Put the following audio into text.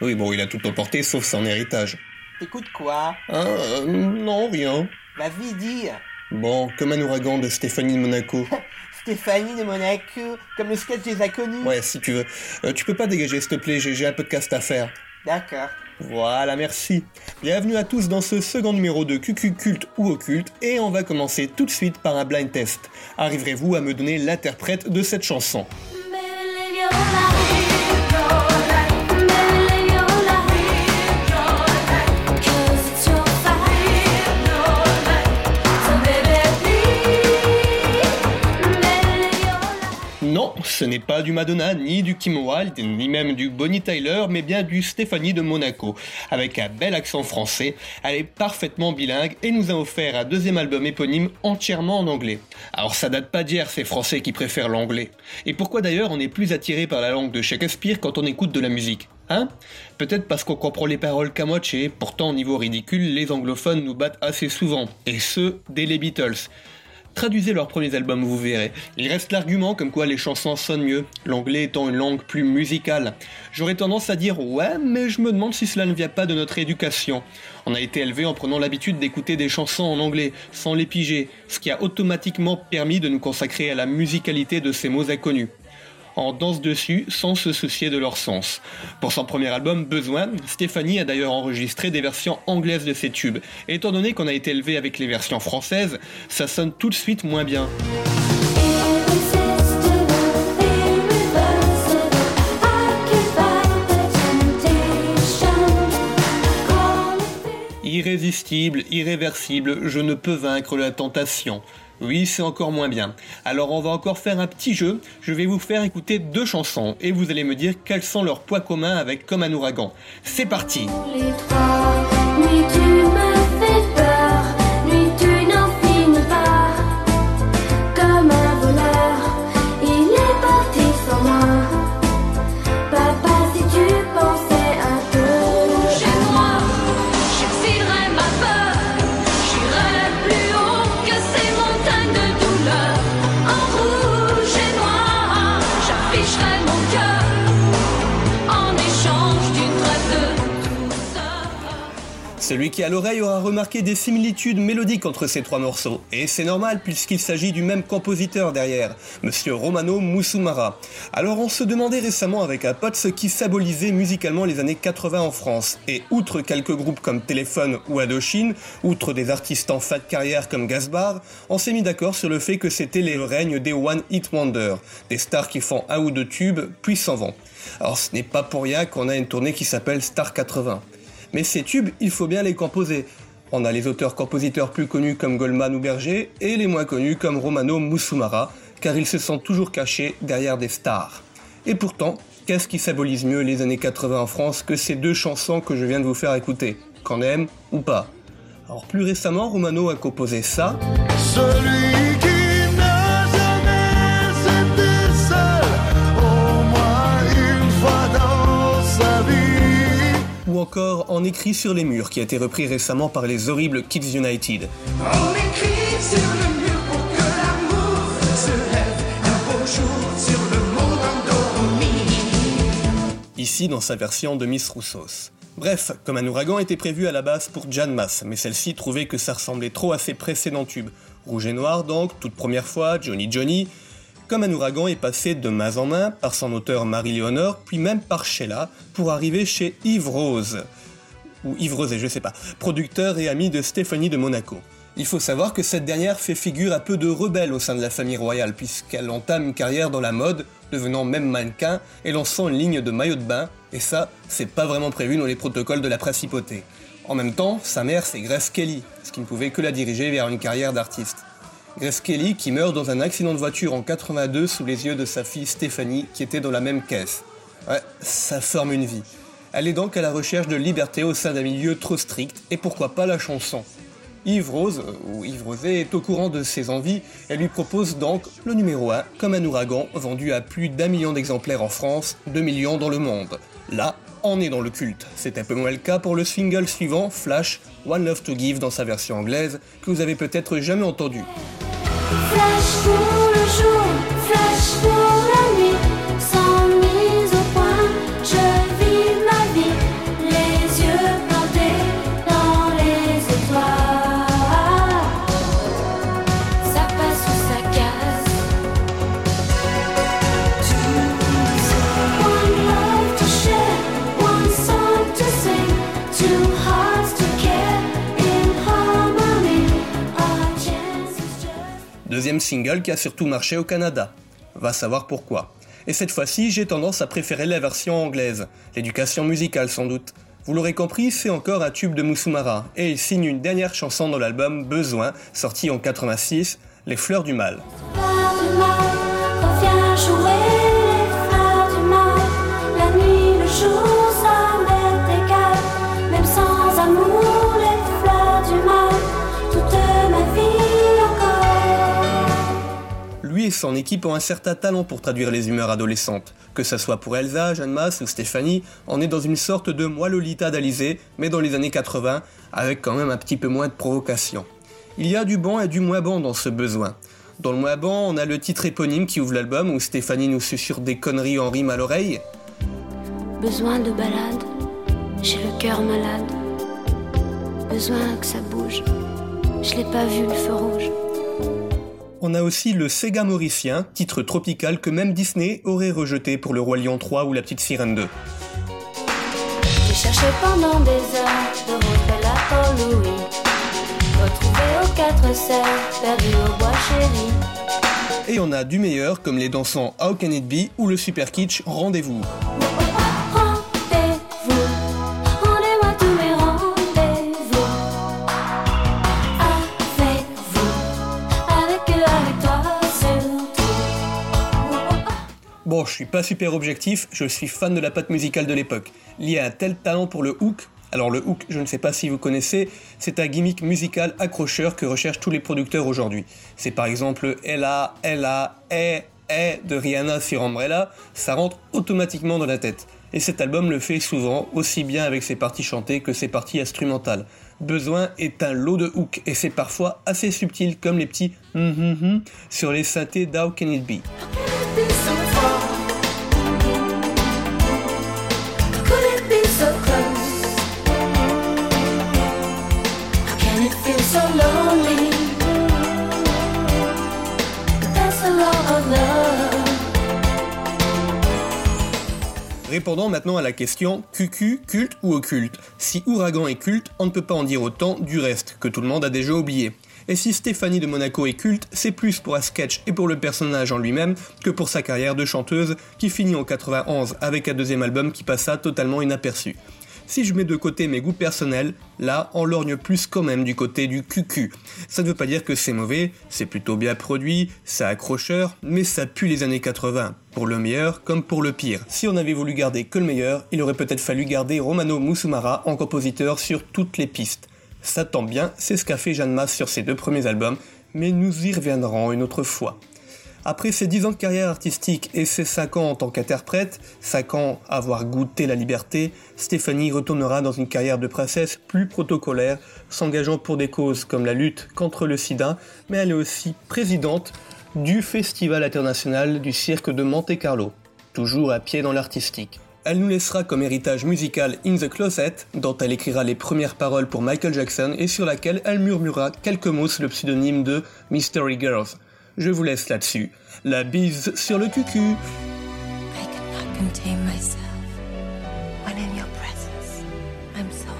Oui, bon, il a tout emporté sauf son héritage. T'écoutes quoi? Euh, non, rien. Vas-y, dis. Bon, comme un ouragan de Stéphanie de Monaco. Stéphanie de Monaco, comme le sketch des inconnus. Ouais, si tu veux. Euh, tu peux pas dégager, s'il te plaît, j'ai j'ai un podcast à faire. D'accord. Voilà, merci. Bienvenue à tous dans ce second numéro de QQ Culte ou Occulte, et on va commencer tout de suite par un blind test. Arriverez-vous à me donner l'interprète de cette chanson? N'est pas du Madonna, ni du Kim Wilde, ni même du Bonnie Tyler, mais bien du Stéphanie de Monaco. Avec un bel accent français, elle est parfaitement bilingue et nous a offert un deuxième album éponyme entièrement en anglais. Alors ça date pas d'hier ces Français qui préfèrent l'anglais. Et pourquoi d'ailleurs on est plus attiré par la langue de Shakespeare quand on écoute de la musique Hein? Peut-être parce qu'on comprend les paroles qu'à moitié, pourtant au niveau ridicule, les anglophones nous battent assez souvent, et ce, dès les Beatles. Traduisez leurs premiers albums, vous verrez. Il reste l'argument comme quoi les chansons sonnent mieux, l'anglais étant une langue plus musicale. J'aurais tendance à dire ouais, mais je me demande si cela ne vient pas de notre éducation. On a été élevé en prenant l'habitude d'écouter des chansons en anglais, sans les piger, ce qui a automatiquement permis de nous consacrer à la musicalité de ces mots inconnus en danse dessus sans se soucier de leur sens. Pour son premier album, Besoin, Stéphanie a d'ailleurs enregistré des versions anglaises de ses tubes. Étant donné qu'on a été élevé avec les versions françaises, ça sonne tout de suite moins bien. Irrésistible, irréversible, je ne peux vaincre la tentation. Oui, c'est encore moins bien. Alors on va encore faire un petit jeu. Je vais vous faire écouter deux chansons et vous allez me dire quels sont leurs points communs avec Comme un ouragan. C'est parti. Qui a l'oreille aura remarqué des similitudes mélodiques entre ces trois morceaux. Et c'est normal puisqu'il s'agit du même compositeur derrière, monsieur Romano Musumara. Alors on se demandait récemment avec un pote ce qui symbolisait musicalement les années 80 en France. Et outre quelques groupes comme Téléphone ou Adochine, outre des artistes en fin de carrière comme Gasbar, on s'est mis d'accord sur le fait que c'était les règnes des One Hit Wonder, des stars qui font un ou deux tubes puis s'en vont. Alors ce n'est pas pour rien qu'on a une tournée qui s'appelle Star 80. Mais ces tubes, il faut bien les composer. On a les auteurs-compositeurs plus connus comme Goldman ou Berger et les moins connus comme Romano Musumara, car ils se sont toujours cachés derrière des stars. Et pourtant, qu'est-ce qui symbolise mieux les années 80 en France que ces deux chansons que je viens de vous faire écouter? Qu'on aime ou pas? Alors plus récemment, Romano a composé ça, ou encore En écrit sur les murs, qui a été repris récemment par les horribles Kids United. On écrit sur le mur pour que l'amour se lève un beau jour sur le monde endormi. ici dans sa version de Miss Roussos. Bref, comme un ouragan était prévu à la base pour Jan Mass, mais celle-ci trouvait que ça ressemblait trop à ses précédents tubes. Rouge et noir donc, toute première fois, Johnny Johnny. Comme un ouragan est passé de main en main par son auteur Marie-Léonore, puis même par Sheila, pour arriver chez Yves Rose. Ou Yves Rosé, je sais pas, producteur et ami de Stéphanie de Monaco. Il faut savoir que cette dernière fait figure un peu de rebelle au sein de la famille royale, puisqu'elle entame une carrière dans la mode, devenant même mannequin et lançant une ligne de maillots de bain, et ça, c'est pas vraiment prévu dans les protocoles de la principauté. En même temps, sa mère c'est Grace Kelly, ce qui ne pouvait que la diriger vers une carrière d'artiste. Grace Kelly qui meurt dans un accident de voiture en 82 sous les yeux de sa fille Stéphanie qui était dans la même caisse. Ouais, ça forme une vie. Elle est donc à la recherche de liberté au sein d'un milieu trop strict, et pourquoi pas la chanson. Yves Rose, euh, ou Yves Rosé, est au courant de ses envies et lui propose donc le numéro 1 comme un ouragan vendu à plus d'un million d'exemplaires en France, 2 millions dans le monde. Là, on est dans le culte. C'est un peu moins le cas pour le single suivant, Flash, One Love to Give dans sa version anglaise, que vous avez peut-être jamais entendu. Flash pour deuxième single qui a surtout marché au Canada. Va savoir pourquoi. Et cette fois-ci, j'ai tendance à préférer la version anglaise, l'éducation musicale sans doute. Vous l'aurez compris, c'est encore un tube de Musumara, et il signe une dernière chanson dans l'album Besoin, sorti en 86, Les Fleurs du Mal. Son équipe ont un certain talent pour traduire les humeurs adolescentes. Que ce soit pour Elsa, Jeanne Masse ou Stéphanie, on est dans une sorte de moi Lolita d'Alizé, mais dans les années 80, avec quand même un petit peu moins de provocation. Il y a du bon et du moins bon dans ce besoin. Dans le moins bon, on a le titre éponyme qui ouvre l'album où Stéphanie nous susurre des conneries en rime à l'oreille. Besoin de balade, j'ai le cœur malade. Besoin que ça bouge, je l'ai pas vu le feu rouge. On a aussi le Sega Mauricien, titre tropical que même Disney aurait rejeté pour le Roi Lion 3 ou la Petite Sirène 2. J'ai cherché pendant des heures de route la Paul-Louis. Retrouvé aux quatre serres, perdu au bois chéri. Et on a du meilleur comme les dansants How Can It Be ou le super kitsch. Rendez-vous, Bon, je suis pas super objectif, je suis fan de la patte musicale de l'époque. Lié à un tel talent pour le hook, alors le hook, je ne sais pas si vous connaissez, c'est un gimmick musical accrocheur que recherchent tous les producteurs aujourd'hui. C'est par exemple Ella, Ella, Eh, Eh de Rihanna sur Umbrella, ça rentre automatiquement dans la tête. Et cet album le fait souvent, aussi bien avec ses parties chantées que ses parties instrumentales. Besoin est un lot de hook et c'est parfois assez subtil comme les petits hum hum hum sur les synthés d'How Can It Be. Répondons maintenant à la question QQ, culte ou occulte Si Ouragan est culte, on ne peut pas en dire autant du reste, que tout le monde a déjà oublié. Et si Stéphanie de Monaco est culte, c'est plus pour un sketch et pour le personnage en lui-même que pour sa carrière de chanteuse qui finit en 91 avec un deuxième album qui passa totalement inaperçu. Si je mets de côté mes goûts personnels, là, on lorgne plus quand même du côté du QQ. Ça ne veut pas dire que c'est mauvais, c'est plutôt bien produit, c'est accrocheur, mais ça pue les années 80, pour le meilleur comme pour le pire. Si on avait voulu garder que le meilleur, il aurait peut-être fallu garder Romano Musumara en compositeur sur toutes les pistes. Ça tombe bien, c'est ce qu'a fait Jeanne Masse sur ses deux premiers albums, mais nous y reviendrons une autre fois. Après ses 10 ans de carrière artistique et ses 5 ans en tant qu'interprète, 5 ans à avoir goûté la liberté, Stéphanie retournera dans une carrière de princesse plus protocolaire, s'engageant pour des causes comme la lutte contre le sida, mais elle est aussi présidente du Festival international du cirque de Monte Carlo, toujours à pied dans l'artistique. Elle nous laissera comme héritage musical In the Closet, dont elle écrira les premières paroles pour Michael Jackson et sur laquelle elle murmurera quelques mots sous le pseudonyme de Mystery Girls. Je vous laisse là-dessus. La bise sur le cucu. I cannot contain myself when in your presence. I'm so